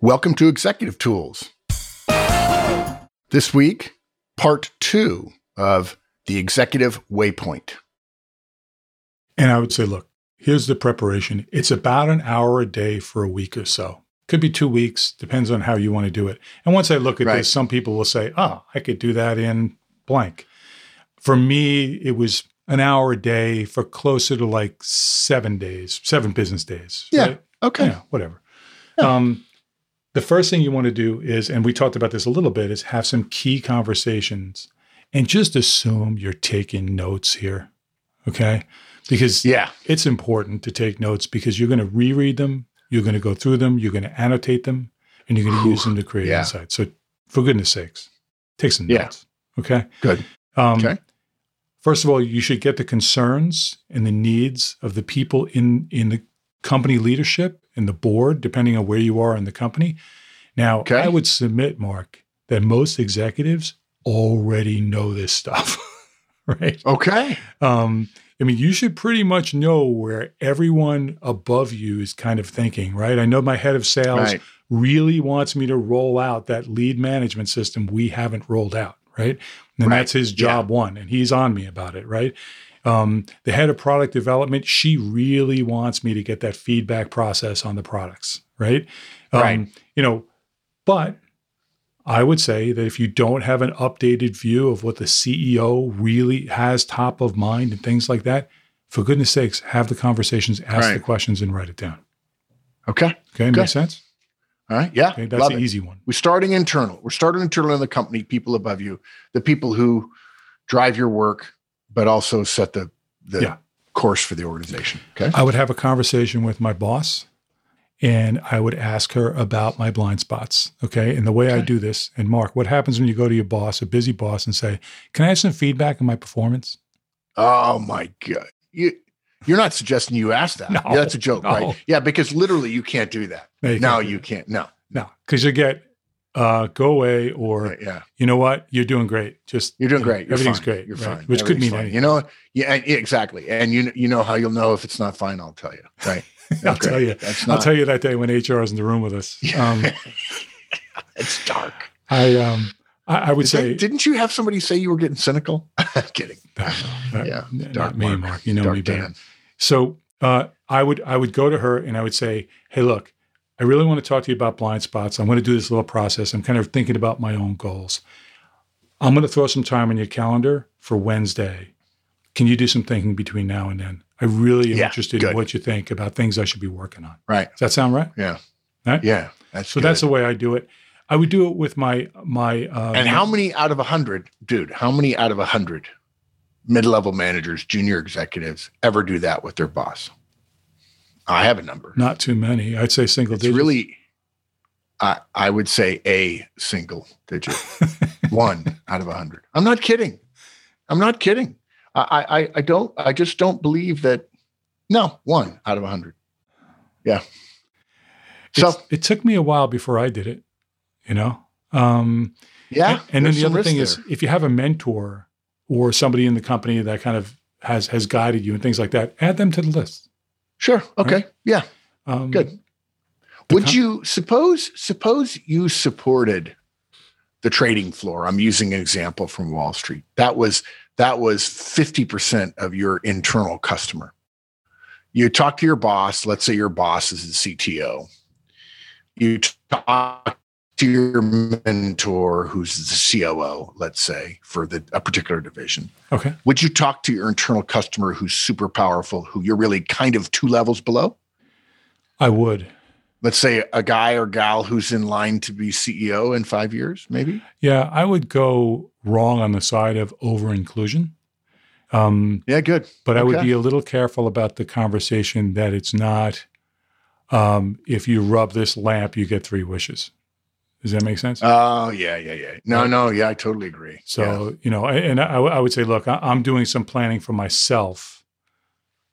Welcome to Executive Tools. This week, part two of the Executive Waypoint. And I would say, look, here's the preparation. It's about an hour a day for a week or so. Could be two weeks, depends on how you want to do it. And once I look at Right. this, some people will say, oh, I could do that in blank. For me, it was an hour a day for closer to like seven days, seven business days. Yeah. right? Okay. Yeah, whatever. Um, the first thing you want to do is, and we talked about this a little bit, is have some key conversations and just assume you're taking notes here. Okay. Because Yeah. it's important to take notes because you're going to reread them, you're going to go through them, you're going to annotate them, and you're going to use them to create Yeah. insights. So, for goodness sakes, take some Yeah. notes. Okay. Good. Um, Okay. First of all, you should get the concerns and the needs of the people in in the company leadership and the board, depending on where you are in the company. Now, Okay. I would submit, Mark, that most executives already know this stuff, right? Okay. Um, I mean, you should pretty much know where everyone above you is kind of thinking, right? I know my head of sales Right. really wants me to roll out that lead management system we haven't rolled out, right? And Right. that's his job one, and he's on me about it, right? Um, the head of product development, she really wants me to get that feedback process on the products, right? Um, Right. You know, but I would say that if you don't have an updated view of what the CEO really has top of mind and things like that, for goodness sakes, have the conversations, ask the questions, and write it down. Okay. Okay, Good. make sense? All right. Yeah. Okay, that's Love the it. easy one. We're starting internal. We're starting internal in the company, people above you, the people who drive your work, but also set the, the Yeah. course for the organization. Okay. I would have a conversation with my boss and I would ask her about my blind spots. Okay. And the way I do this, and Mark, what happens when you go to your boss, a busy boss, and say, Can I have some feedback on my performance? Oh my God. You, you're not suggesting you ask that. No, Yeah, that's a joke, no. right? Yeah, because literally you can't do that. No, you no, can't you can't. No. No, because you get uh, go away or Right, yeah. you know what, you're doing great. Just You're doing you know, great. You're everything's fine. great. You're right? fine. Which could mean fine. anything. You know, yeah, exactly. And you you know how you'll know if it's not fine. I'll tell you. Right. I'll tell you. That's I'll tell you that day when HR is in the room with us. Um, it's dark. I um I, I would say didn't you have somebody say you were getting cynical? I'm kidding. Uh, Yeah, not dark me, Mark. Mark. You know Dark me better. Dan. So uh, I would I would go to her and I would say, "Hey, look, I really want to talk to you about blind spots. I'm going to do this little process. I'm kind of thinking about my own goals. I'm going to throw some time on your calendar for Wednesday. Can you do some thinking between now and then? I really am Yeah, interested good. in what you think about things I should be working on. Right. Does that sound right? Yeah. Right? Yeah. That's So that's the way I do it. I would do it with my my. Uh, and how many out of a hundred, dude? How many out of a hundred mid-level managers, junior executives ever do that with their boss? I have a number. Not too many. I'd say single It's digits. really, I I would say a single digit, one out of a hundred. I'm not kidding. I'm not kidding. I I I don't. I just don't believe that. No, one out of a hundred. Yeah. So It's- it took me a while before I did it. You know. Um, yeah, And then the other thing is if you have a mentor or somebody in the company that kind of has has guided you and things like that, add them to the list. Sure, okay, yeah, Um, good. Would com- you suppose suppose you supported the trading floor? I'm using an example from Wall Street. That was that was 50% of your internal customer. You talk to your boss, let's say your boss is the CTO. You talk to your mentor who's the COO, let's say, for the a particular division. Okay. Would you talk to your internal customer who's super powerful, who you're really kind of two levels below? I would. let's say a guy or gal who's in line to be CEO in five years, maybe. Yeah, I would go wrong on the side of over inclusion. Um, Yeah, good. but I would be a little careful about the conversation that it's not um, if you rub this lamp, you get three wishes. Does that make sense? Oh, yeah, yeah, yeah. No, no, yeah, I totally agree. So, you know, and I, I would say, look, I'm doing some planning for myself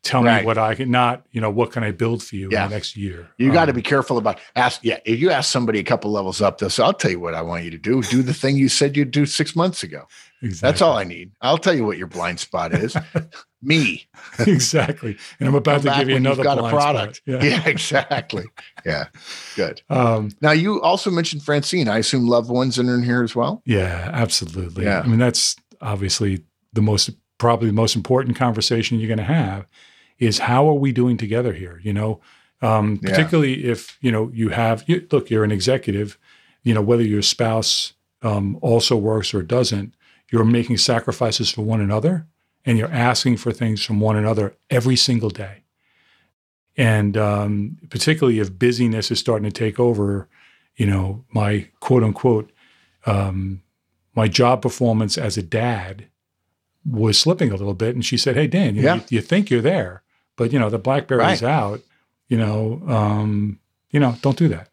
tell Right. me what I can not, you know, what can I build for you Yeah. in the next year. You got to Um, be careful about ask. Yeah, if you ask somebody a couple levels up, they'll say, "I'll tell you what I want you to do. Do the thing you said you'd do six months ago." exactly. That's all I need. I'll tell you what your blind spot is. Me. exactly. And I'm about Come to give you another got a product. Yeah. Yeah. exactly. Yeah, good. Um, Now you also mentioned Francine. I assume loved ones are in here as well. yeah, absolutely. Yeah. I mean, that's obviously the most, probably the most important conversation you're going to have is how are we doing together here? You know, um, Yeah. particularly if, you know, you have, you, look, you're an executive, you know, whether your spouse um, also works or doesn't, you're making sacrifices for one another and you're asking for things from one another every single day. And um, particularly if busyness is starting to take over, you know, my quote unquote, um, my job performance as a dad was slipping a little bit. And she said, Hey, Dan, you, know, Yeah. you, you think you're there, but, you know, the Blackberry's out, you know, um, you know, don't do that.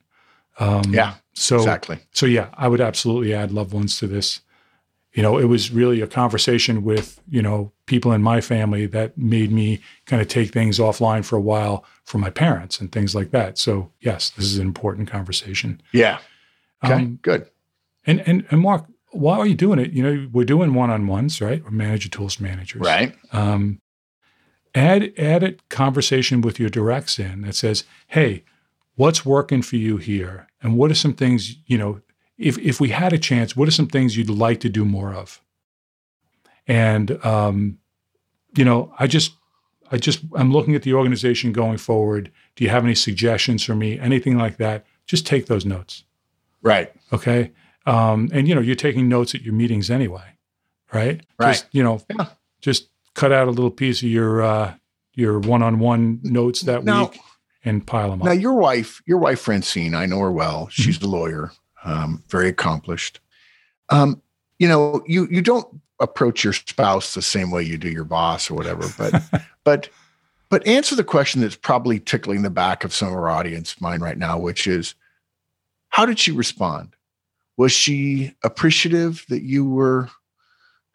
Um, Yeah, So, exactly. so yeah, I would absolutely add loved ones to this. You know, it was really a conversation with, you know, people in my family that made me kind of take things offline for a while for my parents and things like that. So yes, this is an important conversation. Yeah. Okay. Um, good. and and and Mark, why are you doing it? You know, we're doing one-on-ones, right? We're manager tools managers. Right. Um, add add a conversation with your directs in that says, "Hey, what's working for you here, and what are some things you know? If if we had a chance, what are some things you'd like to do more of?" And um, you know, I just I just I'm looking at the organization going forward. Do you have any suggestions for me? Anything like that? Just take those notes. Right. Okay. Um, and you know, you're taking notes at your meetings anyway, right? Right. Just, you know, Yeah. just cut out a little piece of your uh, your one-on-one notes that Now- week and pile them up. Now your wife, your wife Francine, I know her well. She's Mm-hmm. a lawyer, um, very accomplished. Um, you know, you you don't approach your spouse the same way you do your boss or whatever, but but but answer the question that's probably tickling the back of some of our audience mind right now, which is how did she respond? Was she appreciative that you were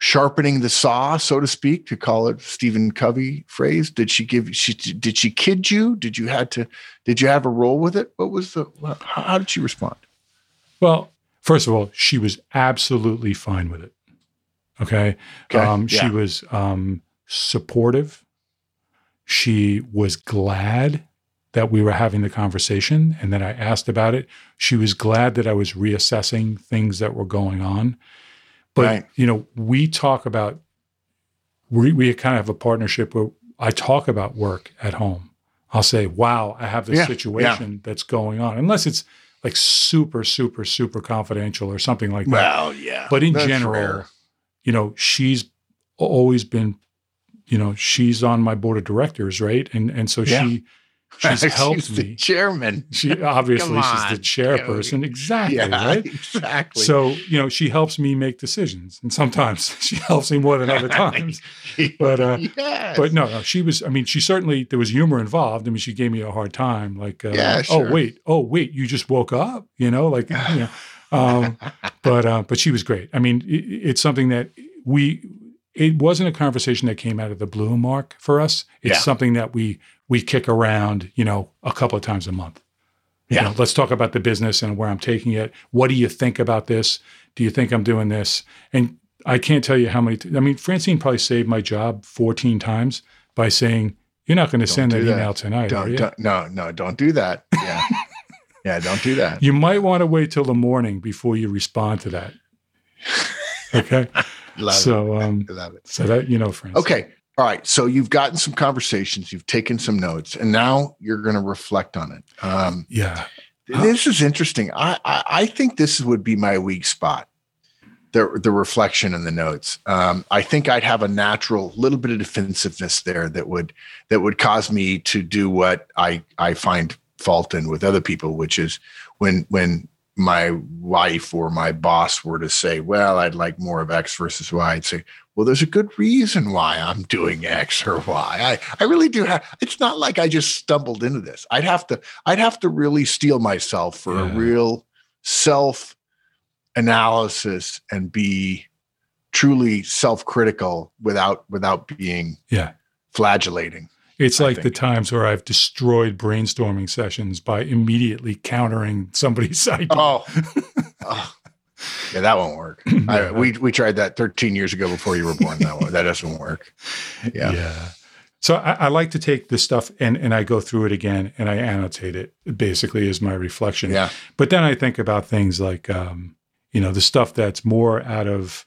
sharpening the saw, so to speak, to call it Stephen Covey phrase? Did she give she did she kid you? Did you had to did you have a role with it? What was the how, how did she respond? well, first of all, she was absolutely fine with it. Okay. Okay, Um, yeah. She was um, supportive. She was glad that we were having the conversation and that I asked about it. She was glad that I was reassessing things that were going on. But, Right. you know, we talk about, we, we kind of have a partnership where I talk about work at home. I'll say, wow, I have this Yeah, yeah. situation that's going on, unless it's like super, super, super confidential or something like that. Well, yeah. But in That's general, rare. you know, she's always been, you know, she's on my board of directors, right? And and so Yeah. she she's helped the me. chairman. She obviously Come she's the chairperson, exactly, Yeah, right? exactly. So you know, she helps me make decisions, and sometimes she helps me more than other times. But uh, yes. but no, no, she was. I mean, she certainly there was humor involved. I mean, she gave me a hard time, like, uh, Yeah, sure. oh wait, oh wait, you just woke up, you know, like, you know. Um, but uh, but she was great. I mean, it, it's something that we. It wasn't a conversation that came out of the blue, Mark, for us. It's Yeah. something that we we kick around, you know, a couple of times a month. You Yeah. know, let's talk about the business and where I'm taking it. What do you think about this? Do you think I'm doing this? And I can't tell you how many. T- I mean, Francine probably saved my job 14 times by saying, "You're not going to send that, that. email tonight, don't, you? don't no no don't do that. Yeah. yeah, don't do that. You might want to wait till the morning before you respond to that." Okay, Love so um, it. Love it. so that you know, Francine. Okay. All right. So you've gotten some conversations, you've taken some notes, and now you're going to reflect on it. Um, yeah, this is interesting. I, I I think this would be my weak spot. The the reflection and the notes. Um, I think I'd have a natural little bit of defensiveness there that would that would cause me to do what I I find fault in with other people, which is when when my wife or my boss were to say, "Well, I'd like more of X versus Y," I'd say, "Well, there's a good reason why I'm doing X or Y." I I really do have. It's not like I just stumbled into this. I'd have to I'd have to really steel myself for a real self analysis and be truly self critical without without being yeah. flagellating. It's like the times where I've destroyed brainstorming sessions by immediately countering somebody's idea. Oh, Oh. Yeah, that won't work. I, we we tried that 13 years ago before you were born. That one that doesn't work. Yeah. Yeah. So I, I like to take this stuff and and I go through it again and I annotate it basically is my reflection. Yeah. But then I think about things like, um, you know, the stuff that's more out of,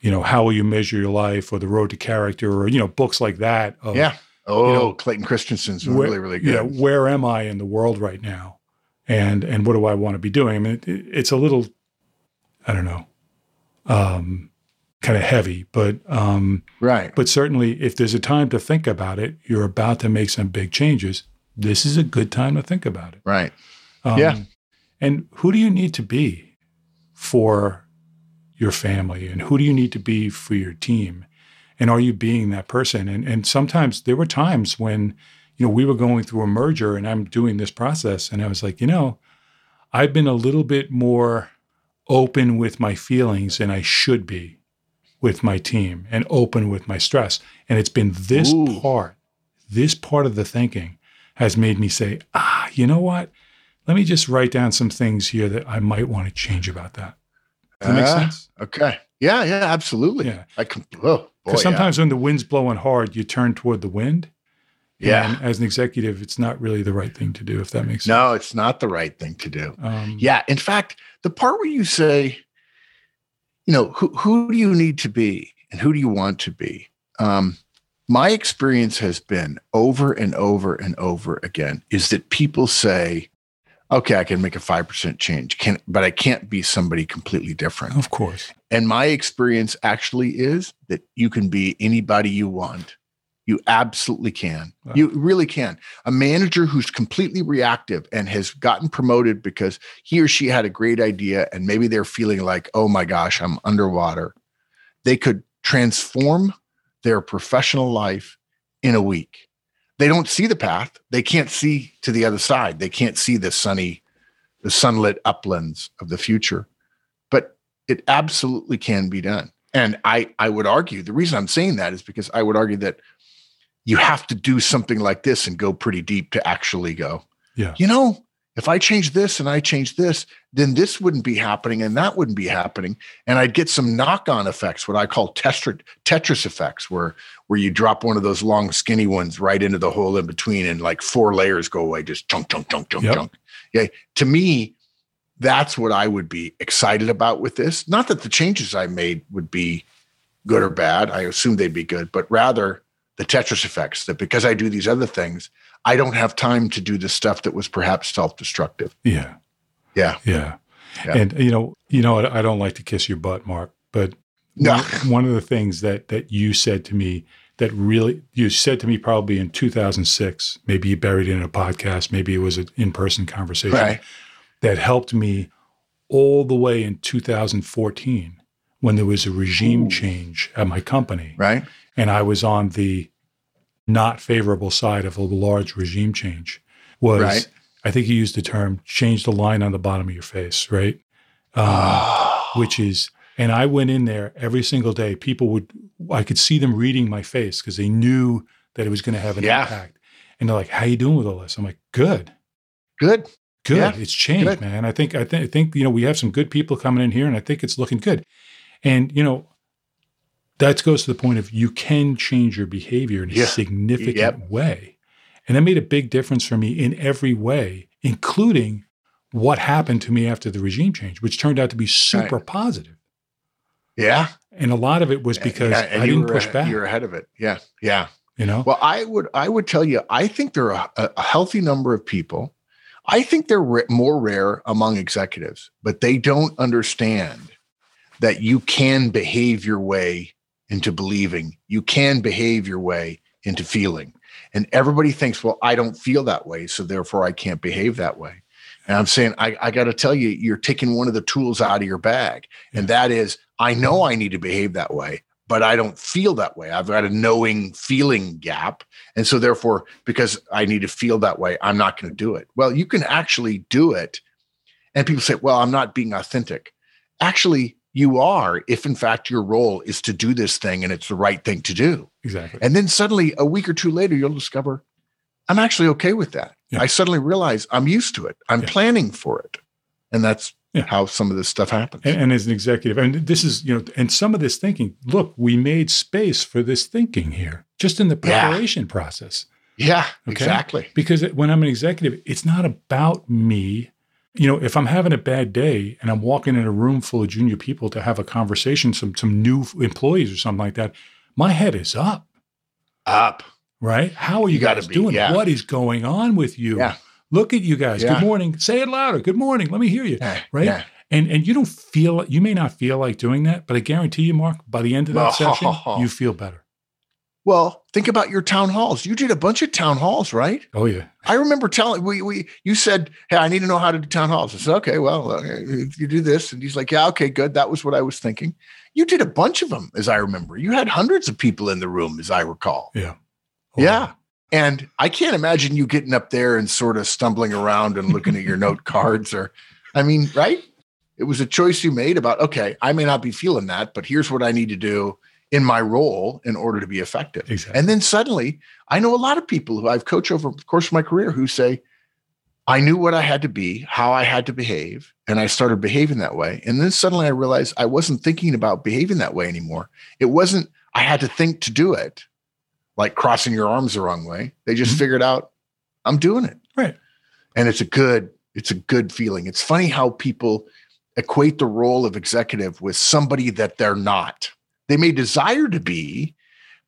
you know, how will you measure your life or the road to character or, you know, books like that. Of, Yeah. Oh, know, Clayton Christensen's where- really, really You know, where am I in the world right now? And, and what do I want to be doing? I mean, it, it's a little, I don't know, um, kind of heavy, but, um, right. but certainly if there's a time to think about it, you're about to make some big changes. This is a good time to think about it. Right. Um, Yeah. And who do you need to be for your family? And who do you need to be for your team? And are you being that person? And and sometimes there were times when, you know, we were going through a merger and I'm doing this process and I was like, you know, I've been a little bit more open with my feelings and I should be with my team and open with my stress. And it's been this Ooh. part, this part of the thinking has made me say, ah, you know what? Let me just write down some things here that I might want to change about that. Does that make sense? Okay. Yeah. Yeah. Absolutely. Yeah. I can. Oh, boy. Because yeah. sometimes when the wind's blowing hard, you turn toward the wind. Yeah. And as an executive, it's not really the right thing to do, if that makes sense. No, it's not the right thing to do. Um, Yeah. In fact, the part where you say, you know, who, who do you need to be and who do you want to be? Um, my experience has been over and over and over again is that people say, okay, I can make a 5% change, can, but I can't be somebody completely different. Of course. And my experience actually is that you can be anybody you want. You absolutely can. Wow. You really can. A manager who's completely reactive and has gotten promoted because he or she had a great idea and maybe they're feeling like, oh my gosh, I'm underwater. They could transform their professional life in a week. They don't see the path. They can't see to the other side. They can't see the sunny, the sunlit uplands of the future. But it absolutely can be done. And I, I would argue the reason I'm saying that is because I would argue that you have to do something like this and go pretty deep to actually go, Yeah. you know, if I change this and I change this, then this wouldn't be happening and that wouldn't be happening. And I'd get some knock-on effects, what I call Tetris, Tetris effects, where where you drop one of those long, skinny ones right into the hole in between, and like four layers go away, just chunk, chunk, chunk, chunk, Yep. chunk. Yeah. To me, that's what I would be excited about with this. Not that the changes I made would be good or bad. I assume they'd be good, but rather the Tetris effects that because I do these other things, I don't have time to do the stuff that was perhaps self-destructive. Yeah. Yeah. Yeah. Yeah. And you know, you know, I don't like to kiss your butt, Mark, but No. one, one of the things that that you said to me that really you said to me probably in 2006, maybe you buried it in a podcast, maybe it was an in-person conversation Right. that helped me all the way in 2014 when there was a regime Ooh. change at my company Right. And I was on the not favorable side of a large regime change was Right. I think you used the term change the line on the bottom of your face, right? Um, which is and I went in there every single day. People would I could see them reading my face because they knew that it was going to have an Yeah. impact. And they're like, "How you doing with all this?" I'm like, "Good." Good. Good. Yeah. It's changed, Good. man. I think I, th- I think you know we have some good people coming in here, and I think it's looking good. And you know that goes to the point of you can change your behavior in a Yeah. significant Yep. way, and that made a big difference for me in every way, including what happened to me after the regime change, which turned out to be super positive. Yeah. And a lot of it was because Yeah, I didn't push back. You're ahead of it. Yeah. Yeah. You know, Well, I would I would tell you, I think there are a, a healthy number of people. I think they're ra- more rare among executives, but they don't understand that you can behave your way into believing. You can behave your way into feeling. And everybody thinks, well, I don't feel that way, so therefore I can't behave that way. And I'm saying, I, I got to tell you, you're taking one of the tools out of your bag. And that is, I know I need to behave that way, but I don't feel that way. I've got a knowing feeling gap. And so, therefore, because I need to feel that way, I'm not going to do it. Well, you can actually do it. And people say, well, I'm not being authentic. Actually, you are if in fact your role is to do this thing and it's the right thing to do. Exactly. And then suddenly a week or two later, you'll discover I'm actually okay with that. Yeah. I suddenly realize I'm used to it. I'm Yeah. planning for it. And that's Yeah. how some of this stuff happens. and, and as an executive, and this is, you know, and some of this thinking, look, we made space for this thinking here, just in the preparation process. yeah, Okay. exactly. Because when I'm an executive, it's not about me. You know, if I'm having a bad day and I'm walking in a room full of junior people to have a conversation, some some new employees or something like that, my head is up, Up. right? How are you, You guys be, doing? yeah. What is going on with you? Yeah. Look at you guys. Yeah. Good morning. Say it louder. Good morning. Let me hear you. Right? And and you don't feel you may not feel like doing that, but I guarantee you, Mark, by the end of that session, you feel better. Well, think about your town halls. You did a bunch of town halls, right? Oh yeah. I remember telling we we you said, "Hey, I need to know how to do town halls." I said, "Okay, well, uh, you do this," and he's like, "Yeah, okay, good. That was what I was thinking." You did a bunch of them, as I remember. You had hundreds of people in the room, as I recall. Yeah. Oh, Yeah. And I can't imagine you getting up there and sort of stumbling around and looking at your note cards or, I mean, right? It was a choice you made about, okay, I may not be feeling that, but here's what I need to do in my role in order to be effective. Exactly. And then suddenly, I know a lot of people who I've coached over the course of my career who say, I knew what I had to be, how I had to behave, and I started behaving that way. And then suddenly I realized I wasn't thinking about behaving that way anymore. It wasn't, I had to think to do it, like crossing your arms the wrong way. They just Mhm. figured out I'm doing it. Right. And it's a good, it's a good feeling. It's funny how people equate the role of executive with somebody that they're not. They may desire to be,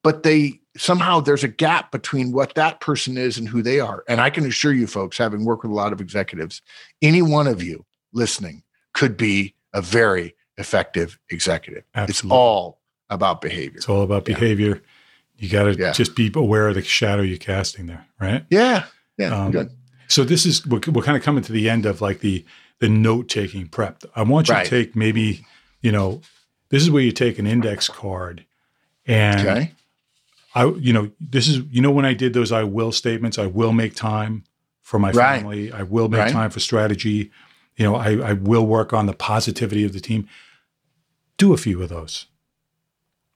but they somehow there's a gap between what that person is and who they are. And I can assure you, folks, having worked with a lot of executives, any one of you listening could be a very effective executive. Absolutely. It's all about behavior. It's all about Yeah. behavior. You got to Yeah. just be aware of the shadow you're casting there, right? Yeah. Yeah. Um, good. So this is we're, we're kind of coming to the end of like the the note taking prep. I want you Right. to take maybe you know this is where you take an index card and Okay. I you know this is you know when I did those I will statements. I will make time for my Right. family. I will make Right. time for strategy. You know I, I will work on the positivity of the team. Do a few of those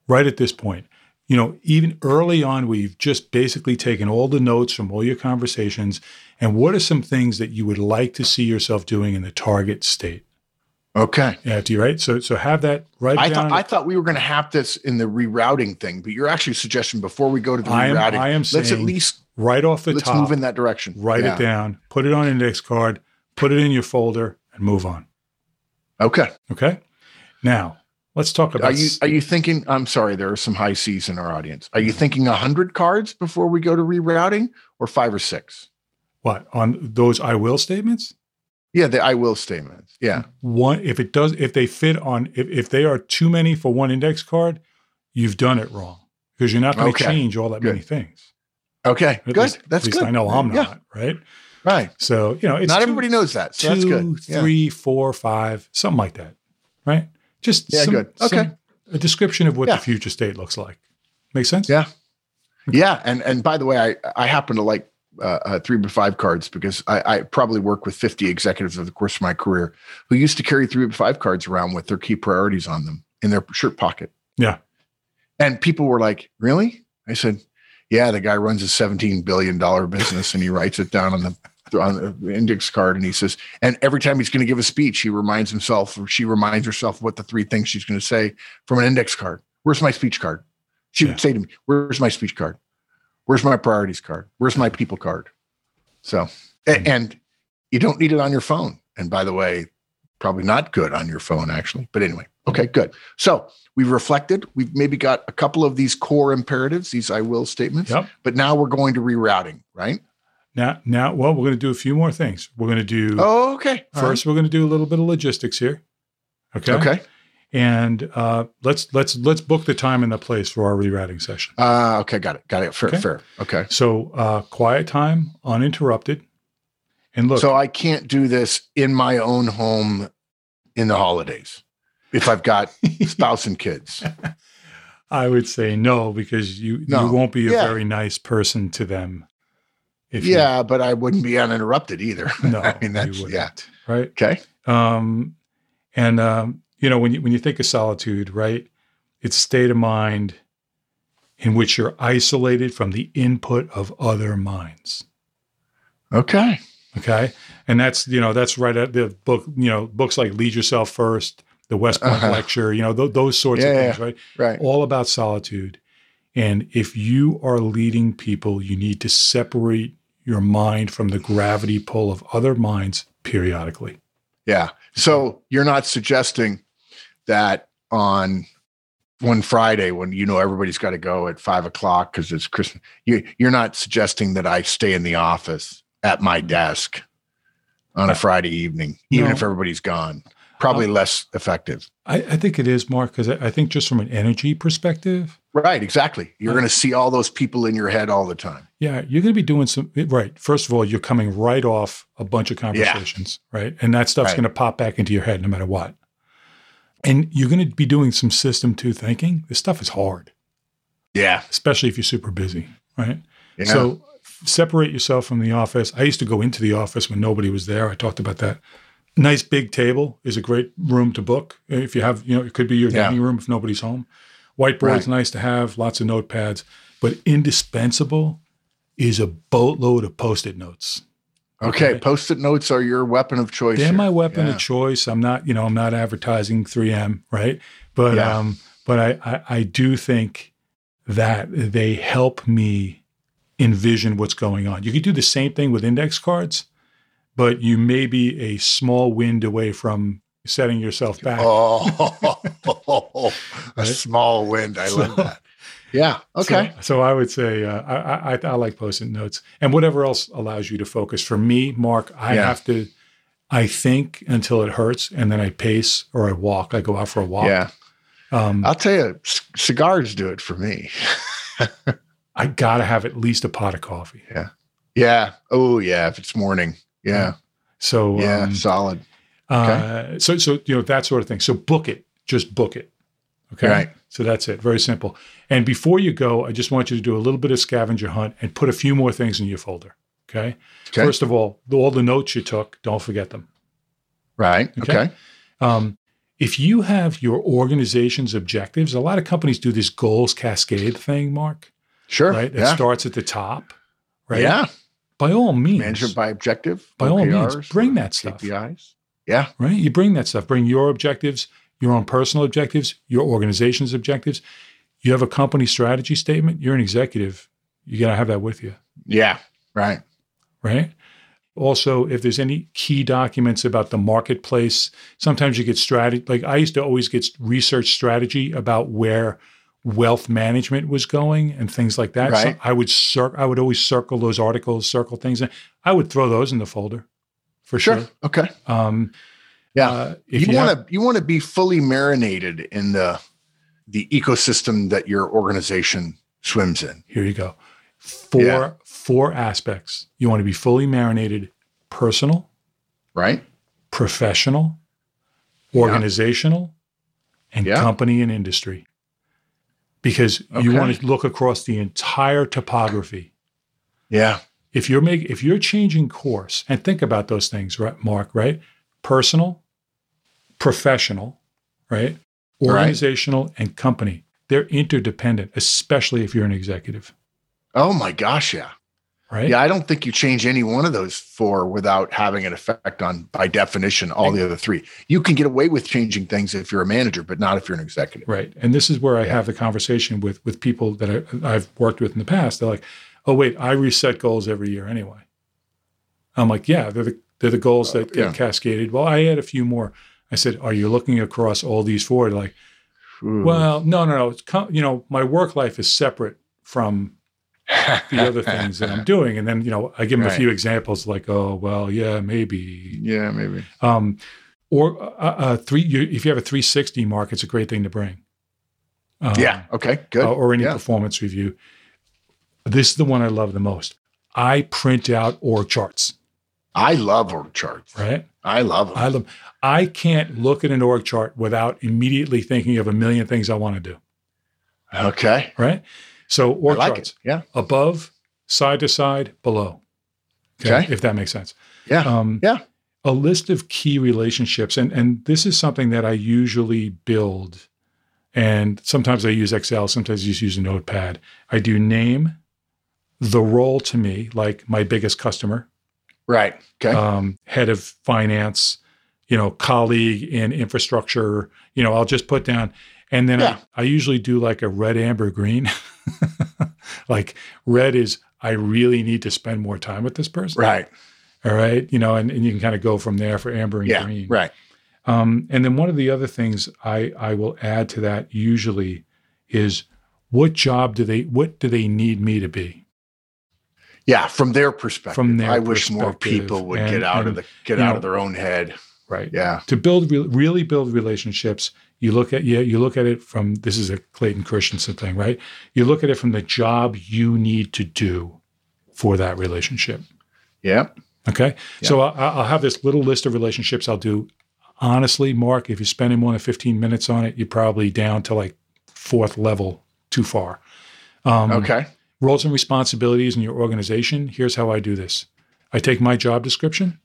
right at this point. You know, even early on, we've just basically taken all the notes from all your conversations. And what are some things that you would like to see yourself doing in the target state? Okay. After you right, so so have that right I down. thought I thought we were going to have this in the rerouting thing, but you're actually suggesting before we go to the I am- rerouting, I am let's at least right off the let's top, move in that direction. write Yeah. it down, put it on index card, put it in your folder, and move on. Okay. Okay. Now let's talk about. Are you are you thinking? I'm sorry, there are some high C's in our audience. Are you mm-hmm. thinking hundred cards before we go to rerouting, or five or six? what on those I will statements? Yeah, the I will statements. Yeah. one if it does if they fit on if, if they are too many for one index card you've done it wrong because you're not going to Okay. change all that Good. many things Okay. At good. least- That's at least good. i know i'm Yeah. not right Right. so you know it's Not two- everybody knows that. So two, that's good. Yeah. three, four, five, something like that right just Yeah, some- good. Okay. some- a description of what Yeah. the future state looks like make sense Yeah. Yeah. And and by the way, I I happen to like uh, uh, three by five cards because I, I probably work with 50 executives over the course of my career who used to carry three by five cards around with their key priorities on them in their shirt pocket. Yeah. And people were like, really? I said, yeah, the guy runs a $17 billion business and he writes it down on the, on the index card. And he says, and every time he's going to give a speech, he reminds himself or she reminds herself what the three things she's going to say from an index card. Where's my speech card? She Yeah. would say to me, where's my speech card? Where's my priorities card? Where's my people card? So, Mhm. and you don't need it on your phone. And by the way, probably not good on your phone, actually. But anyway, okay, good. So we've reflected. We've maybe got a couple of these core imperatives, these I will statements, Yep. but now we're going to rerouting, right? now now well we're going to do a few more things we're going to do Oh, okay. First we're going to do a little bit of logistics here okay. Okay. And uh, let's let's let's book the time and the place for our rewriting session. Uh, okay. Got it. Got it. Fair. Okay. Fair. Okay. So uh, quiet time, uninterrupted, and look. So I can't do this in my own home in the holidays if I've got spouse and kids. I would say no because you No. you won't be a Yeah. very nice person to them. If you- Yeah, but I wouldn't be uninterrupted either. no, I mean that's yeah. right. Okay. Um, and um, you know, when you when you think of solitude, right? It's a state of mind in which you're isolated from the input of other minds. Okay. Okay. And that's, you know, that's right at the book, you know, books like Lead Yourself First, the West Point Uh-huh. Lecture, you know, th- those sorts Yeah, of yeah. things, right? Right. All about solitude. And if you are leading people, you need to separate your mind from the gravity pull of other minds periodically. Yeah. So you're not suggesting that on one Friday when you know everybody's got to go at five o'clock because it's Christmas. You, you're not suggesting that I stay in the office at my desk on a Friday evening, even No. if everybody's gone. Probably less effective. I, I think it is, Mark, because I, I think just from an energy perspective, Right. Exactly. You're Uh, going to see all those people in your head all the time. Yeah, you're going to be doing some right. First of all, you're coming right off a bunch of conversations, right? And that stuff's Right. going to pop back into your head no matter what. And you're going to be doing some system two thinking. This stuff is hard, Yeah. especially if you're super busy, right? Yeah. So separate yourself from the office. I used to go into the office when nobody was there. I talked about that. Nice big table is a great room to book. If you have, you know, it could be your Yeah. dining room if nobody's home. Whiteboard's Right. nice to have, lots of notepads, but indispensable is a boatload of post-it notes. Okay. okay. Post it notes are your weapon of choice. They're here. my weapon Yeah. of choice. I'm not, you know, I'm not advertising 3M, right? But Yeah. um, but I, I I do think that they help me envision what's going on. You could do the same thing with index cards, but you may be a small wind away from setting yourself back. Oh, a Right? small wind. I love that. Yeah. Okay. So, so I would say uh, I, I I like post-it notes and whatever else allows you to focus. For me, Mark, I Yeah. have to. I think until it hurts, and then I pace or I walk. I go out for a walk. yeah. Um, I'll tell you, c- cigars do it for me. I gotta have at least a pot of coffee. Yeah. Yeah. Oh, yeah. If it's morning. Yeah. So Yeah. um, solid. uh, so so you know that sort of thing. So book it. Just book it. Okay. Right. So that's it. Very simple. And before you go, I just want you to do a little bit of scavenger hunt and put a few more things in your folder. Okay. Okay. First of all, all the notes you took, don't forget them. right. Okay. Okay. Um, if you have your organization's objectives, a lot of companies do this goals cascade thing, Mark. Sure. Right. It yeah. starts at the top. Right. Yeah. By all means. Management by objective. By all means, bring that stuff. KPIs. Yeah. right? You bring that stuff. Bring your objectives, your own personal objectives, your organization's objectives. You have a company strategy statement. You're an executive. You got to have that with you, Yeah. Right. right? Also, if there's any key documents about the marketplace, sometimes you get strategy. Like I used to always get research strategy about where wealth management was going and things like that. So Right. I would cir- I would always circle those articles, circle things. And I would throw those in the folder for Sure. sure. Okay. Um, Yeah. uh, you want to you want to be fully marinated in the the ecosystem that your organization swims in. Here you go. Four Yeah. four aspects. You want to be fully marinated: personal, Right. professional, Yeah. organizational, and Yeah. company and industry. Because you want to look across the entire topography. Yeah. If you're making if you're changing course, and think about those things, right, Mark, right? Personal, professional, right? Right. Organizational and company. They're interdependent, especially if you're an executive, Oh my gosh. Yeah. right? Yeah. I don't think you change any one of those four without having an effect on, by definition, all the other three. You can get away with changing things if you're a manager, but not if you're an executive. Right. And this is where I have the conversation with with people that I, I've worked with in the past. They're like, "Oh, wait, I reset goals every year anyway." I'm like, "Yeah, they're the they're the goals uh, that get yeah. cascaded." Well, I add a few more. I said, "Are you looking across all these four?" They're like, Ooh. "Well, no, no, no. It's com- you know, my work life is separate from the other things that I'm doing." And then you know, I give them a few examples, like, "Oh, well, yeah, maybe." yeah, maybe. Um, or uh, uh, three. You, if you have a 360 mark, it's a great thing to bring. Um, yeah. Okay. Good. uh, or any yeah. performance review. This is the one I love the most. I print out org charts, I love org charts. right? I love them. I love. I can't look at an org chart without immediately thinking of a million things I want to do, okay. right? So org like charts it. Yeah. above, side to side, below. Okay. If that makes sense. Yeah. Um, Yeah. a list of key relationships, and and this is something that I usually build, and sometimes I use Excel, sometimes I just use a notepad. I do name, the role to me, like my biggest customer, right? Okay, um, head of finance, you know, colleague in infrastructure. You know, I'll just put down, and then yeah. I, I usually do like a red, amber, green. like red is I really need to spend more time with this person. Right. All right. You know, and, and you can kind of go from there for amber and yeah, green. Right. Um, and then one of the other things I, I will add to that usually is what job do they what do they need me to be? Yeah, from their perspective. From their I wish more people would and, get out and, of the get out know, of their own head. Right. Yeah. To build really build relationships, you look at yeah, you look at it from this is a Clayton Christensen thing, right? You look at it from the job you need to do for that relationship. Yeah. Okay. Yeah. So I'll, I'll have this little list of relationships I'll do. Honestly, Mark, if you're spending more than 15 minutes on it, you're probably down to like fourth level too far. Um, okay. Roles and responsibilities in your organization. Here's how I do this I take my job description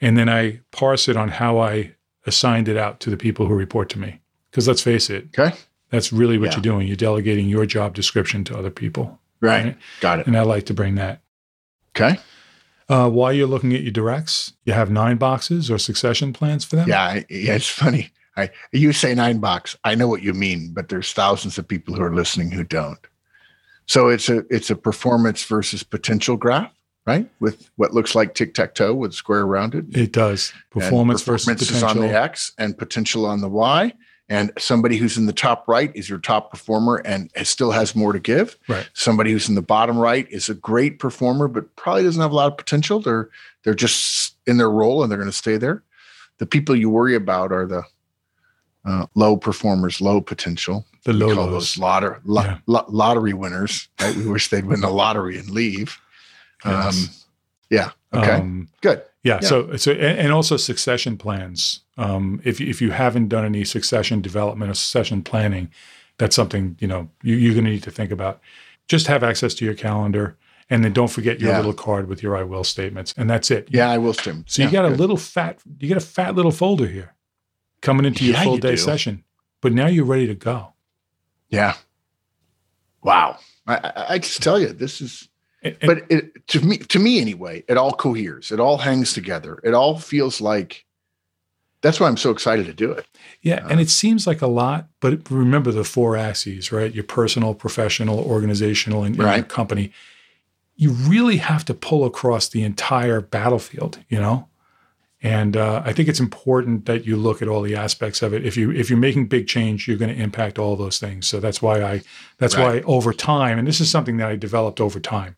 and then I parse it on how I assigned it out to the people who report to me. Because let's face it, okay. that's really what yeah. you're doing. You're delegating your job description to other people. Right. right. Got it. And I like to bring that. Okay. Uh, while you're looking at your directs, you have nine boxes or succession plans for them? Yeah, yeah it's funny. I, you say nine box. I know what you mean, but there's thousands of people who are listening who don't. So it's a it's a performance versus potential graph, right? With what looks like tic tac toe with square around it. Does. Performance, performance versus potential. is on the X and potential on the Y and somebody who's in the top right is your top performer and still has more to give. Right. Somebody who's in the bottom right is a great performer, but probably doesn't have a lot of potential. They're they're just in their role and they're going to stay there. The people you worry about are the uh, low performers, low potential. The low call those lottery lo- yeah. lo- lottery winners. Right? we wish they'd win the lottery and leave. Yes. Um, yeah. Okay. Um, Good. Yeah, yeah. So so and also succession plans. Um, if if you haven't done any succession development or succession planning, that's something you know you, you're going to need to think about. Just have access to your calendar, and then don't forget your yeah. little card with your I will statements, and that's it. Yeah, I will statement. So you got good. a little fat, you got a fat little folder here, coming into your full you day do. session. But now you're ready to go. Yeah. Wow. I, I, I just tell you, this is and, but it, to me, to me anyway, it all coheres. It all hangs together. It all feels like. That's why I'm so excited to do it. Yeah, uh, and it seems like a lot, but remember the four axes, right? Your personal, professional, organizational, and, right. company. You really have to pull across the entire battlefield, you know. And uh, I think it's important that you look at all the aspects of it. If you if you're making big change, you're going to impact all those things. So that's why I that's right. why over time, and this is something that I developed over time,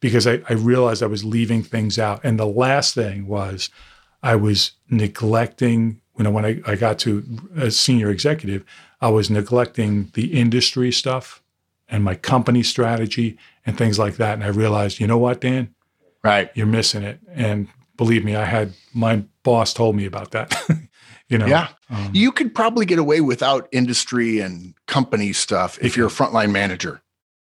because I, I realized I was leaving things out. And the last thing was I was neglecting. You know, when I, I got to a senior executive, I was neglecting the industry stuff and my company strategy and things like that. And I realized, you know what, Dan? Right. You're missing it. And believe me, I had my boss told me about that. you know, yeah, um, you could probably get away without industry and company stuff if you're a frontline manager,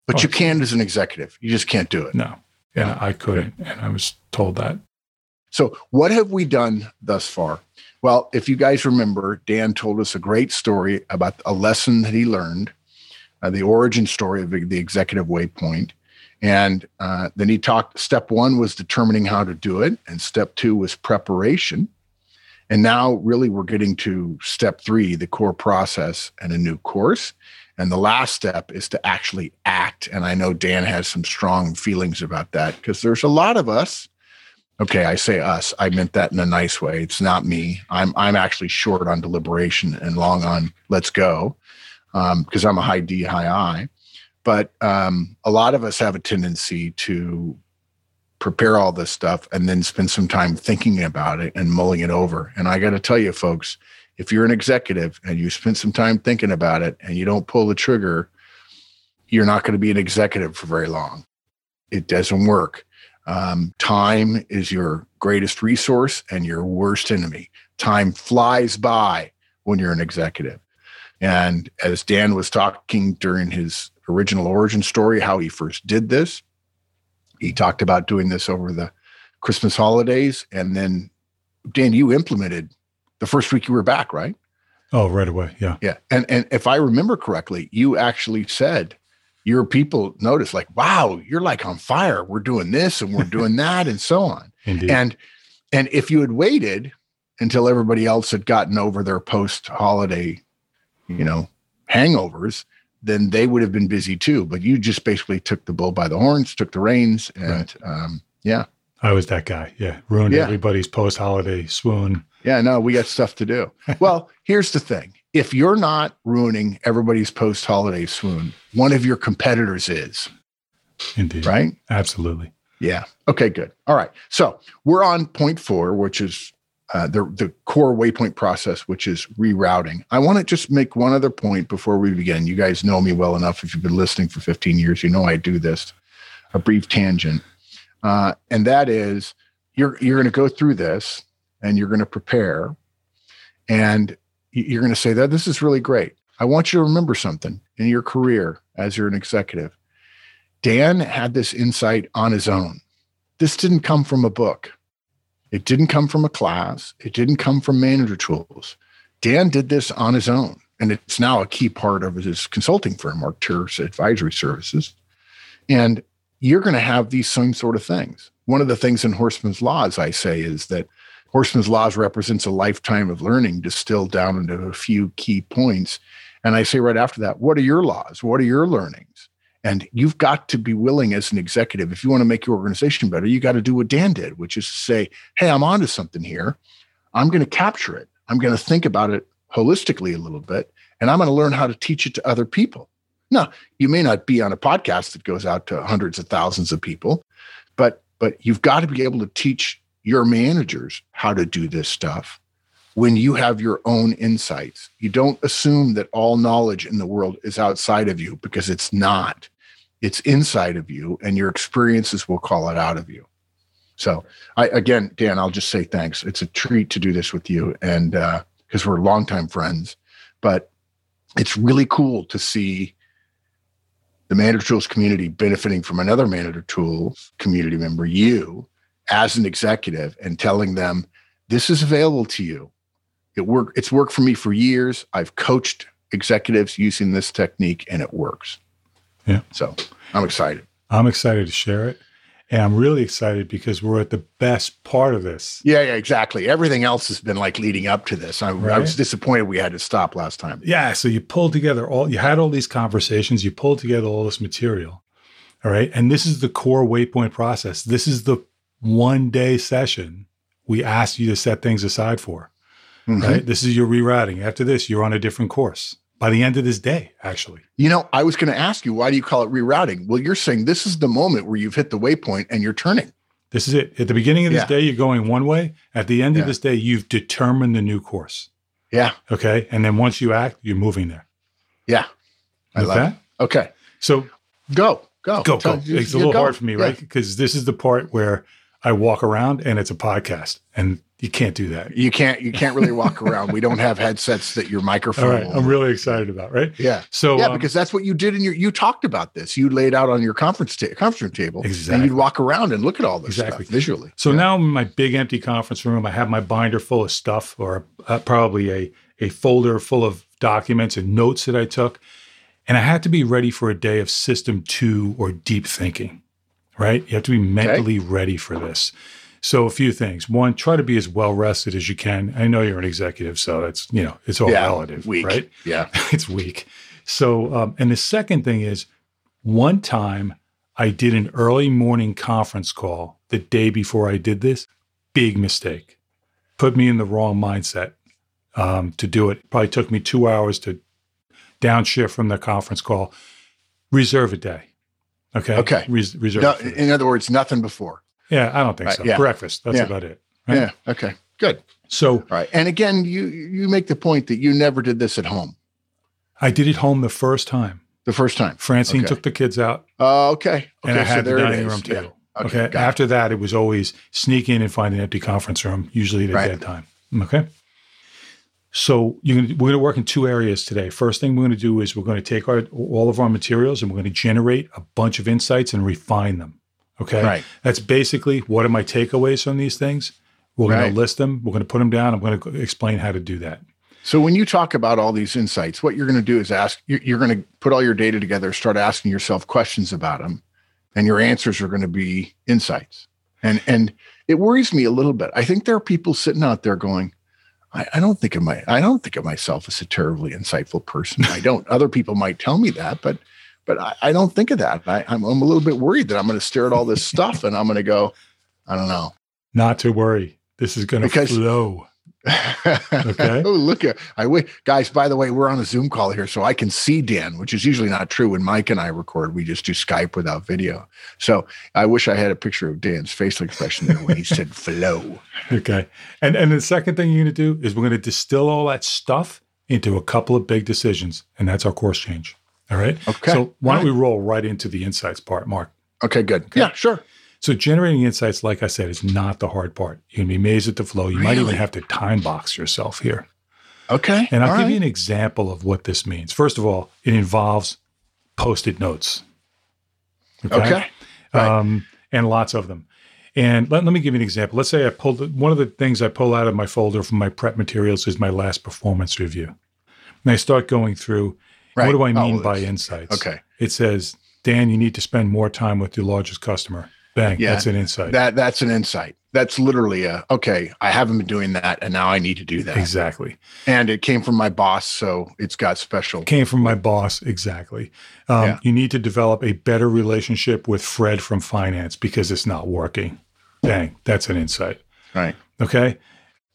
but oh, you can as an executive. You just can't do it. No, yeah, I couldn't, and I was told that. So, what have we done thus far? Well, if you guys remember, Dan told us a great story about a lesson that he learned, uh, the origin story of the executive waypoint. And uh, then he talked, step one was determining how to do it, and step two was preparation. And now, really, we're getting to step three, the core process and a new course. And the last step is to actually act. And I know Dan has some strong feelings about that because there's a lot of us. Okay, I say us. I meant that in a nice way. It's not me. I'm I'm actually short on deliberation and long on let's go because um, I'm a high D, high I. But um, a lot of us have a tendency to prepare all this stuff and then spend some time thinking about it and mulling it over. And I got to tell you, folks, if you're an executive and you spend some time thinking about it and you don't pull the trigger, you're not going to be an executive for very long. It doesn't work. Um, time is your greatest resource and your worst enemy. Time flies by when you're an executive. And as Dan was talking during his original origin story, how he first did this. He talked about doing this over the Christmas holidays and then Dan, you implemented the first week you were back, right? Oh, right away. Yeah. Yeah. And and if I remember correctly, you actually said your people noticed like, wow, you're like on fire. We're doing this and we're doing that and so on. Indeed. And and if you had waited until everybody else had gotten over their post holiday, you know, hangovers, then they would have been busy too. But you just basically took the bull by the horns, took the reins, and Right. um, yeah, I was that guy. Yeah. Ruined Yeah. everybody's post holiday swoon. yeah, no, we got stuff to do. well, here's the thing: if you're not ruining everybody's post holiday swoon, one of your competitors is Indeed. right. Absolutely. Yeah. Okay, good. All right. So we're on point four, which is uh, the, the core waypoint process, which is rerouting. I want to just make one other point before we begin. You guys know me well enough. If you've been listening for 15 years, you know I do this, a brief tangent. Uh, and that is you're, you're going to go through this and you're going to prepare and you're going to say that this is really great. I want you to remember something in your career as you're an executive. Dan had this insight on his own. This didn't come from a book. It didn't come from a class. It didn't come from manager tools. Dan did this on his own. And it's now a key part of his consulting firm, Arcturus Advisory Services. And you're going to have these same sort of things. One of the things in Horstman's Laws, I say, is that Horstman's Laws represents a lifetime of learning distilled down into a few key points. And I say right after that, what are your laws? What are your learnings? And you've got to be willing as an executive, if you want to make your organization better, you got to do what Dan did, which is to say, hey, I'm onto something here. I'm going to capture it. I'm going to think about it holistically a little bit, and I'm going to learn how to teach it to other people. Now, you may not be on a podcast that goes out to hundreds of thousands of people, but but you've got to be able to teach your managers how to do this stuff when you have your own insights. You don't assume that all knowledge in the world is outside of you because it's not. It's inside of you, and your experiences will call it out of you. So, I again, Dan, I'll just say thanks. It's a treat to do this with you, and uh, because we're longtime friends, but it's really cool to see the Manager Tools community benefiting from another Manager Tools community member, you, as an executive, and telling them this is available to you. It work. It's worked for me for years. I've coached executives using this technique, and it works. Yeah. So I'm excited. I'm excited to share it. And I'm really excited because we're at the best part of this. Yeah, yeah, exactly. Everything else has been like leading up to this. I, I was disappointed we had to stop last time. Yeah. So you pulled together all, you had all these conversations, you pulled together all this material. All right. And this is the core waypoint process. This is the one day session we asked you to set things aside for. Mhm. Right. This is your rerouting. After this, you're on a different course by the end of this day, actually. You know, I was going to ask you, why do you call it rerouting? Well, you're saying this is the moment where you've hit the waypoint and you're turning. This is it. At the beginning of this Yeah. day, you're going one way. At the end Yeah. of this day, you've determined the new course. Yeah, Okay. And then once you act, you're moving there. yeah. I love okay. it. Okay, So go, go, go, Tell- go. It's a little go. hard for me, Yeah. right? Because this is the part where I walk around and it's a podcast and you can't do that. You can't, you can't really walk around. We don't have headsets that your microphone. All right. I'm really excited about, right? yeah, So, yeah, um, because that's what you did in your. You talked about this. You laid out on your conference ta- conference room table, and you'd walk around and look at all this Exactly. stuff visually. so Yeah. now I'm in my big empty conference room. I have my binder full of stuff or uh, probably a, a folder full of documents and notes that I took. And I had to be ready for a day of system two or deep thinking, right? You have to be mentally ready for this. So a few things. One, try to be as well rested as you can. I know you're an executive, so that's, you know, it's all yeah, relative, weak. right? Yeah, it's weak. So, um, and the second thing is one time I did an early morning conference call the day before I did this. Big mistake. Put me in the wrong mindset um, to do it. Probably took me two hours to downshift from the conference call. Reserve a day. Okay. Okay. Res- reserve. No, it for this. in other words, nothing before. yeah, I don't think Right, so. yeah. Breakfast. That's Yeah. about it. Right? Yeah. Okay. Good. So All right. And again, you you make the point that you never did this at home I did it home the first time. the first time. Francine Okay. took the kids out. Oh, okay. Okay. and I so had the there it dining room Yeah. Okay. Okay. got it. After that, it was always sneak in and find an empty conference room, usually at a Right. dead time. Okay. So you're gonna, we're going to work in two areas today. First thing we're going to do is we're going to take our, all of our materials and we're going to generate a bunch of insights and refine them. Okay. Right. That's basically what are my takeaways from these things? We're going to list them. We're going to put them down. I'm going to explain how to do that. So when you talk about all these insights, what you're going to do is ask. You're, you're going to put all your data together, start asking yourself questions about them, and your answers are going to be insights. And and it worries me a little bit. I think there are people sitting out there going, I, I don't think of my I don't think of myself as a terribly insightful person. I don't. Other people might tell me that, but but I, I don't think of that. I, I'm I'm a little bit worried that I'm going to stare at all this stuff and I'm going to go, I don't know. Not to worry. This is going to flow. Okay. oh, look at I wait, guys. By the way, we're on a Zoom call here, so I can see Dan, which is usually not true when Mike and I record. We just do Skype without video. So I wish I had a picture of Dan's facial expression there when he said "flow." Okay. And and the second thing you're going to do is we're going to distill all that stuff into a couple of big decisions, and that's our course change. All right. Okay. So why don't we roll right into the insights part, Mark? Okay, good. Yeah, sure. So generating insights, like I said, is not the hard part. You're going to be amazed at the flow. You might even have to time box yourself here. Okay. And I'll all give right. you an example of what this means. First of all, it involves post-it notes. Okay. Right. Um, and lots of them. And let, let me give you an example. Let's say I pulled one of the things I pull out of my folder from my prep materials is my last performance review. And I start going through Right. what do I Oh, mean well, by insights? Okay. It says, Dan, you need to spend more time with your largest customer. Bang, Yeah, that's an insight. That that's an insight. That's literally a okay. I haven't been doing that, and now I need to do that. exactly. And it came from my boss, so it's got special. Came from my boss. Exactly. Um, Yeah. You need to develop a better relationship with Fred from finance because it's not working. Bang, that's an insight. Right. Okay.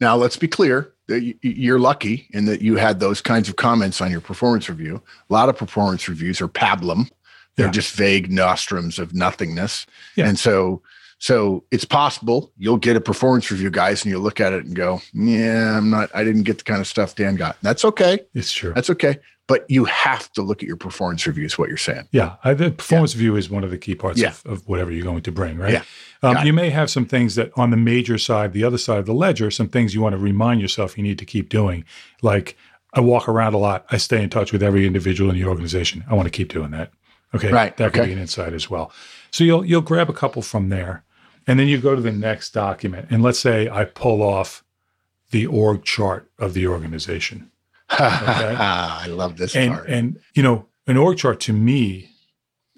Now, let's be clear that you're lucky in that you had those kinds of comments on your performance review. A lot of performance reviews are pablum. They're Yeah. just vague nostrums of nothingness. Yeah. And so, so it's possible you'll get a performance review, guys, and you'll look at it and go, yeah, I'm not, I didn't get the kind of stuff Dan got. That's okay. It's true. That's okay. But you have to look at your performance review, is what you're saying. Yeah, I, the performance review is one of the key parts Yeah. of, of whatever you're going to bring, right? Yeah. Um, you may have some things that on the major side, the other side of the ledger, some things you want to remind yourself you need to keep doing. Like I walk around a lot. I stay in touch with every individual in the organization. I want to keep doing that. Okay, Right, That could okay. be an insight as well. So you'll you'll grab a couple from there, and then you go to the next document. And let's say I pull off the org chart of the organization. I love this and part. and you know an org chart to me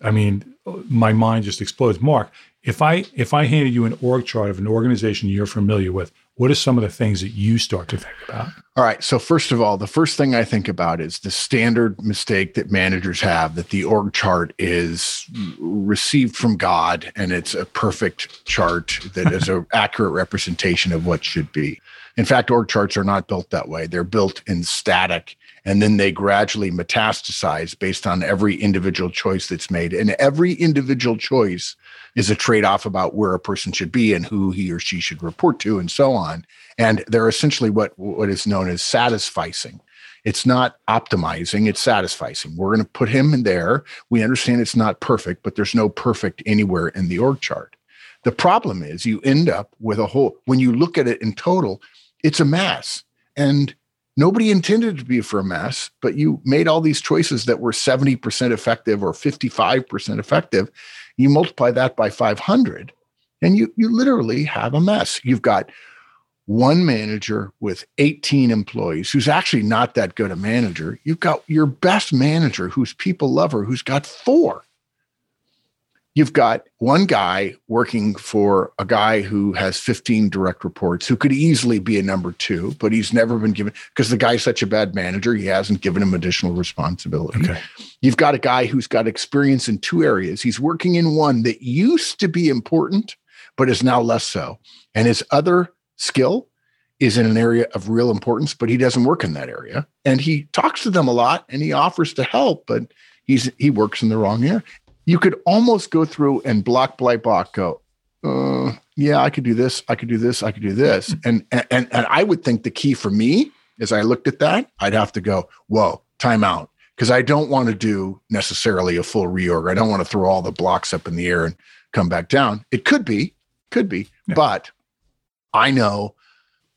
i mean my mind just explodes mark if i if i handed you an org chart of an organization you're familiar with what are some of the things that you start to think about All right. So, first of all, the first thing I think about is the standard mistake that managers have that the org chart is received from God and it's a perfect chart that is an accurate representation of what should be. In fact, org charts are not built that way. They're built in static and then they gradually metastasize based on every individual choice that's made. And every individual choice is a trade off about where a person should be and who he or she should report to and so on. And they're essentially what what is known as satisficing. It's not optimizing it's satisficing. We're going to put him in there. We understand it's not perfect but there's no perfect anywhere in the org chart. The problem is you end up with a whole when you look at it in total it's a mess. And nobody intended to be for a mess but you made all these choices that were 70% effective or 55% effective you multiply that by 500 and you you literally have a mess you've got one manager with 18 employees who's actually not that good a manager. You've got your best manager who's people lover who's got four. You've got one guy working for a guy who has 15 direct reports who could easily be a number two, but he's never been given because the guy's such a bad manager, he hasn't given him additional responsibility. okay You've got a guy who's got experience in two areas. He's working in one that used to be important, but is now less so. And his other skill is in an area of real importance, but he doesn't work in that area. And he talks to them a lot and he offers to help, but he's he works in the wrong area. You could almost go through and block by block go, uh, yeah, I could do this, I could do this, I could do this. And and and I would think the key for me as I looked at that, I'd have to go, whoa, time out because I don't want to do necessarily a full reorg. I don't want to throw all the blocks up in the air and come back down. It could be, could be, Yeah. but I know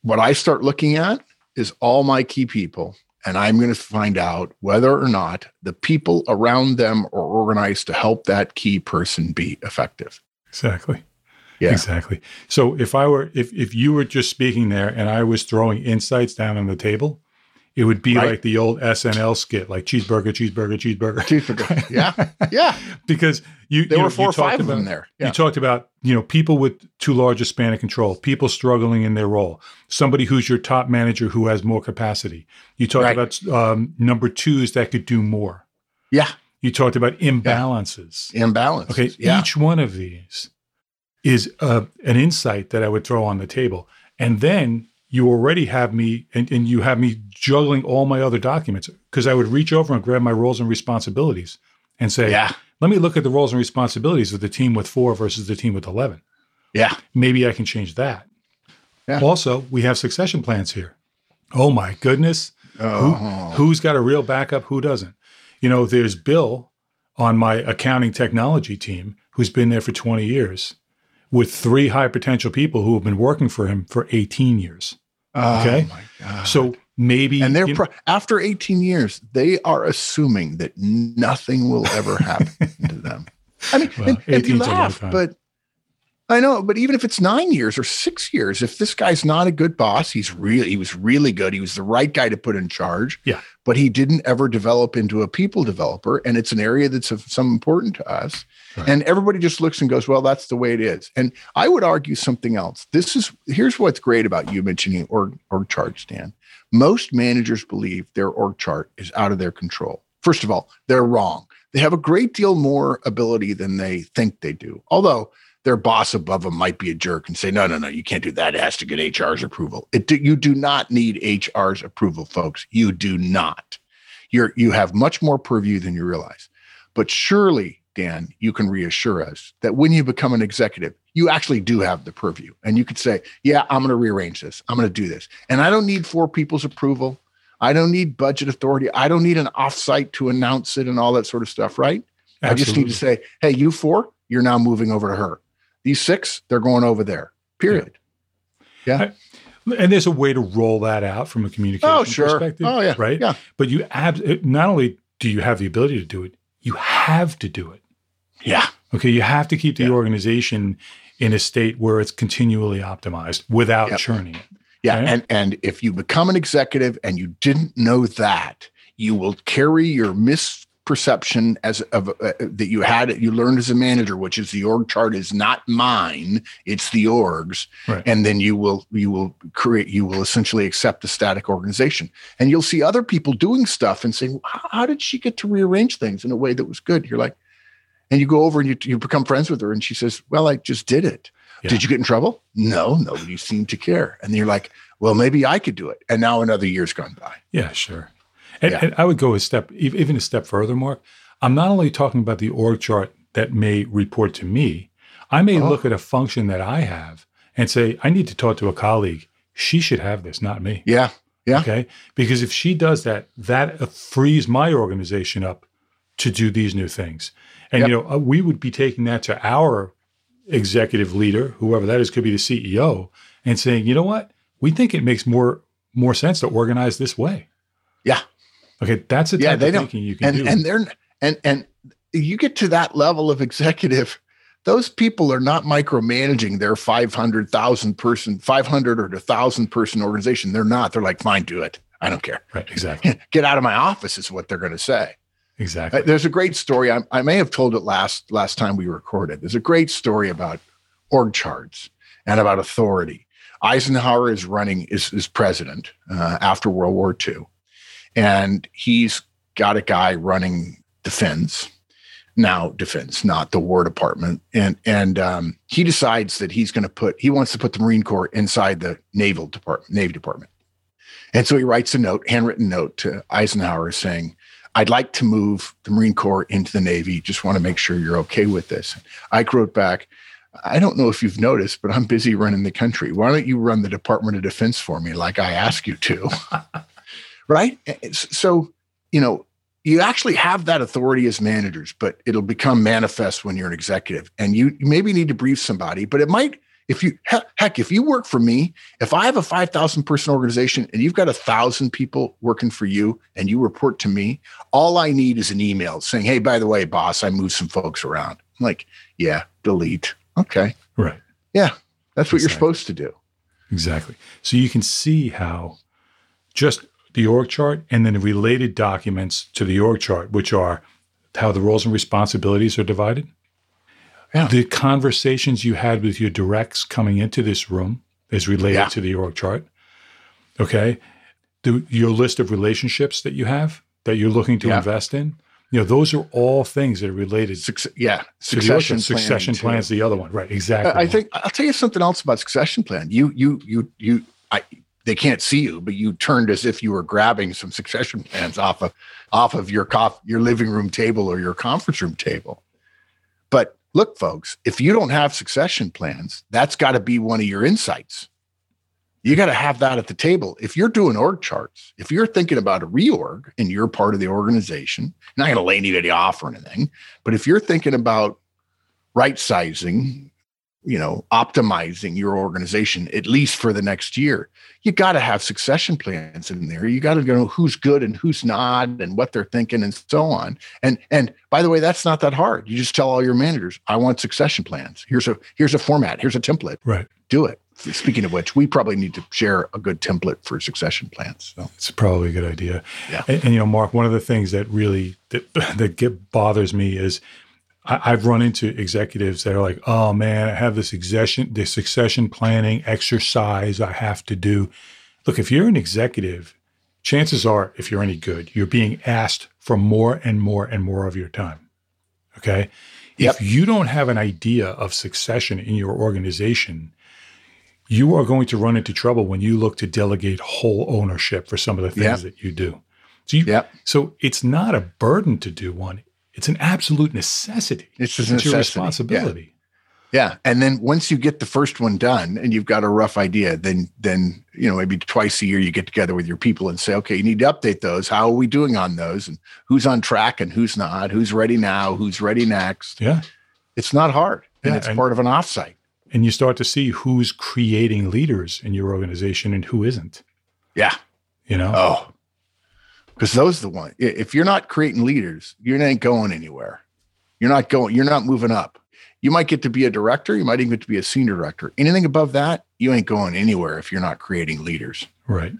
what I start looking at is all my key people. And I'm going to find out whether or not the people around them are organized to help that key person be effective. exactly Yeah. Exactly. So if I were if if you were just speaking there and I was throwing insights down on the table, it would be Right. like the old SNL skit, like cheeseburger, cheeseburger, cheeseburger. Cheeseburger. Yeah. Yeah. because you There you were know, four or five talked of them about- there. You talked about you know people with too large a span of control, people struggling in their role, somebody who's your top manager who has more capacity. You talked Right. about um, number twos that could do more. Yeah. You talked about imbalances. Imbalance. Okay, Yeah. each one of these is uh, an insight that I would throw on the table, and then you already have me, and, and you have me juggling all my other documents because I would reach over and grab my roles and responsibilities and say, Yeah. let me look at the roles and responsibilities of the team with four versus the team with 11. Yeah. Maybe I can change that. Yeah. Also, we have succession plans here. Oh my goodness. Oh. Who's got a real backup? Who doesn't? You know, there's Bill on my accounting technology team who's been there for 20 years with three high potential people who have been working for him for 18 years. Oh, Okay. God. So maybe and they're know- pro- after 18 years, they are assuming that nothing will ever happen to them. I mean, Well, and, and you laugh, but I know, but even if it's nine years or six years, if this guy's not a good boss, he's really he was really good. He was the right guy to put in charge. Yeah. But he didn't ever develop into a people developer. And it's an area that's of some important to us. Right. And everybody just looks and goes, well, that's the way it is. And I would argue something else. This is here's what's great about you mentioning org, org chart, Stan. Most managers believe their org chart is out of their control. First of all, they're wrong. They have a great deal more ability than they think they do. Although their boss above them might be a jerk and say, no, no, no, you can't do that. It has to get HR's approval. Do, you do not need HR's approval, folks. You do not. You're you have much more purview than you realize. But surely, Dan, you can reassure us that when you become an executive, you actually do have the purview. And you could say, yeah, I'm going to rearrange this. I'm going to do this. And I don't need four people's approval. I don't need budget authority. I don't need an offsite to announce it and all that sort of stuff, right? I just need to say, hey, you four, you're now moving over to her. These six, they're going over there. Period. Yeah. And there's a way to roll that out from a communication Oh, sure. perspective. Oh, yeah. Right. Yeah. But you ab- not only do you have the ability to do it, you have to do it. Yeah. Okay, you have to keep the Yeah. organization in a state where it's continually optimized without Yep. churning it. Yeah. Right. And and if you become an executive and you didn't know that, you will carry your misperception as of uh, that you had you learned as a manager, which is the org chart is not mine, it's the orgs. Right. And then you will you will create you will essentially accept a static organization. And you'll see other people doing stuff and saying, how, how did she get to rearrange things in a way that was good? You're like, and you go over and you, you become friends with her and she says, Well, I just did it. Yeah. Did you get in trouble? No, nobody seemed to care. And you're like, well, maybe I could do it. And now another year's gone by. Yeah, sure. And, Yeah. and I would go a step, even a step further, Mark. I'm not only talking about the org chart that may report to me, I may Oh. look at a function that I have and say, I need to talk to a colleague. She should have this, not me. Yeah. Yeah. Okay. Because if she does that, that frees my organization up to do these new things. And, Yep. you know, uh, we would be taking that to our executive leader, whoever that is, could be the CEO, and saying, you know what? We think it makes more more sense to organize this way. Yeah. Okay. That's the type Yeah, they of don't- thinking you can And do. and they're and and you get to that level of executive, those people are not micromanaging their 500,000 person, 500 or 1,000 person organization. They're not. They're like, fine, do it. I don't care. right. Exactly. Get out of my office is what they're going to say. Exactly. Uh, There's a great story. I, I may have told it last last time we recorded. There's a great story about org charts and about authority. Eisenhower is running is is president uh, after World War II, and he's got a guy running defense now defense not the war department and and um, he decides that he's going to put he wants to put the marine corps inside the naval department navy department and so he writes a note handwritten note to eisenhower saying I'd like to move the Marine Corps into the Navy. Just want to make sure you're okay with this. Ike wrote back, I don't know if you've noticed, but I'm busy running the country. Why don't you run the Department of Defense for me like I ask you to? right? Eh, eh, so, you know, you actually have that authority as managers, but it'll become manifest when you're an executive. And you, you maybe need to brief somebody, but it might, if you, heck, if you work for me, if I have a 5,000 person organization and you've got a thousand people working for you and you report to me, all I need is an email saying, Hey, by the way, boss, I moved some folks around. I'm like, yeah, delete. Okay. right. Yeah, that's what Exactly. you're supposed to do. Exactly. So you can see how just the org chart and then the related documents to the org chart, which are how the roles and responsibilities are divided. Yeah. The conversations you had with your directs coming into this room is related Yeah. to the org chart. Okay. The, your list of relationships that you have that you're looking to Yeah. invest in, you know, those are all things that are related Suc- yeah, to the org succession. Succession too. plan's the other one. Right. Exactly. I I think I'll tell you something else about succession plan. You you you you I they can't see you, but you turned as if you were grabbing some succession plans off of off of your cof- your living room table or your conference room table. But look, folks, if you don't have succession plans, that's got to be one of your insights. You got to have that at the table. If you're doing org charts, if you're thinking about a reorg and you're part of the organization, not going to lay anybody off or anything, but if you're thinking about right sizing, you know, optimizing your organization at least for the next year, you got to have succession plans in there. You got to know who's good and who's not and what they're thinking and so on. And and by the way, that's not that hard. You just tell all your managers, I want succession plans. Here's a here's a format, here's a template. right. Do it. Speaking of which, we probably need to share a good template for succession plans. So It's probably a good idea. Yeah. And, and, you know, Mark, one of the things that really that, that get bothers me is I, I've run into executives that are like, "Oh man, I have this succession this succession planning exercise I have to do." Look, if you're an executive, chances are, if you're any good, you're being asked for more and more and more of your time. Okay. Yep. If you don't have an idea of succession in your organization, you are going to run into trouble when you look to delegate whole ownership for some of the things Yeah. that you do. So, you, Yep. so it's not a burden to do one; it's an absolute necessity. It's It's necessity. your responsibility. Yeah, and then once you get the first one done and you've got a rough idea, then then you know maybe twice a year you get together with your people and say, okay, you need to update those. How are we doing on those? And who's on track and who's not? Who's ready now? Who's ready next? Yeah, It's not hard, and Yeah, it's and- part of an offsite. and you start to see who's creating leaders in your organization and who isn't. Yeah. You know, Oh, because those are the one. i- If you're not creating leaders, you ain't going anywhere. You're not going. You're not moving up. You might get to be a director. You might even get to be a senior director. Anything above that, you ain't going anywhere if you're not creating leaders. right?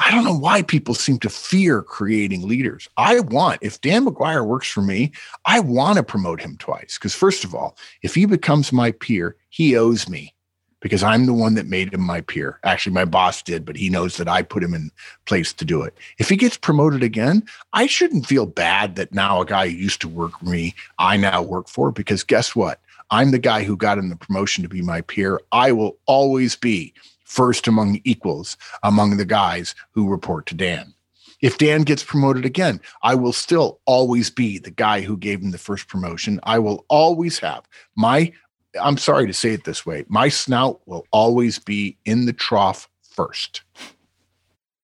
I don't know why people seem to fear creating leaders. I want, if Dan McGuire works for me, I want to promote him twice. Because, first of all, if he becomes my peer, he owes me because I'm the one that made him my peer. Actually, my boss did, but he knows that I put him in place to do it. If he gets promoted again, I shouldn't feel bad that now a guy who used to work for me, I now work for, because guess what? I'm the guy who got him the promotion to be my peer. I will always be first among equals among the guys who report to Dan. If Dan gets promoted again, I will still always be the guy who gave him the first promotion. I will always have my, I'm sorry to say it this way, my snout will always be in the trough first.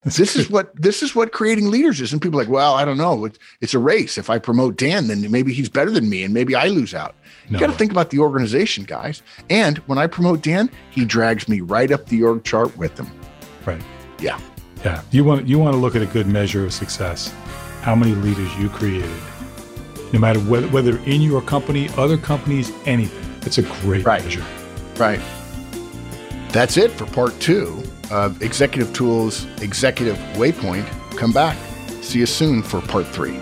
This is what this is what creating leaders is. And people are like, well, I don't know. It's, it's a race. If I promote Dan, then maybe he's better than me and maybe I lose out. You got to think about the organization, guys. And when I promote Dan, he drags me right up the org chart with him. Right. Yeah. Yeah. You want you want to look at a good measure of success. How many leaders you created. No matter whether, whether in your company, other companies, anything. It's a great Right. measure. Right. That's it for part two of Executive Tools Executive Waypoint. Come back. See you soon for part three.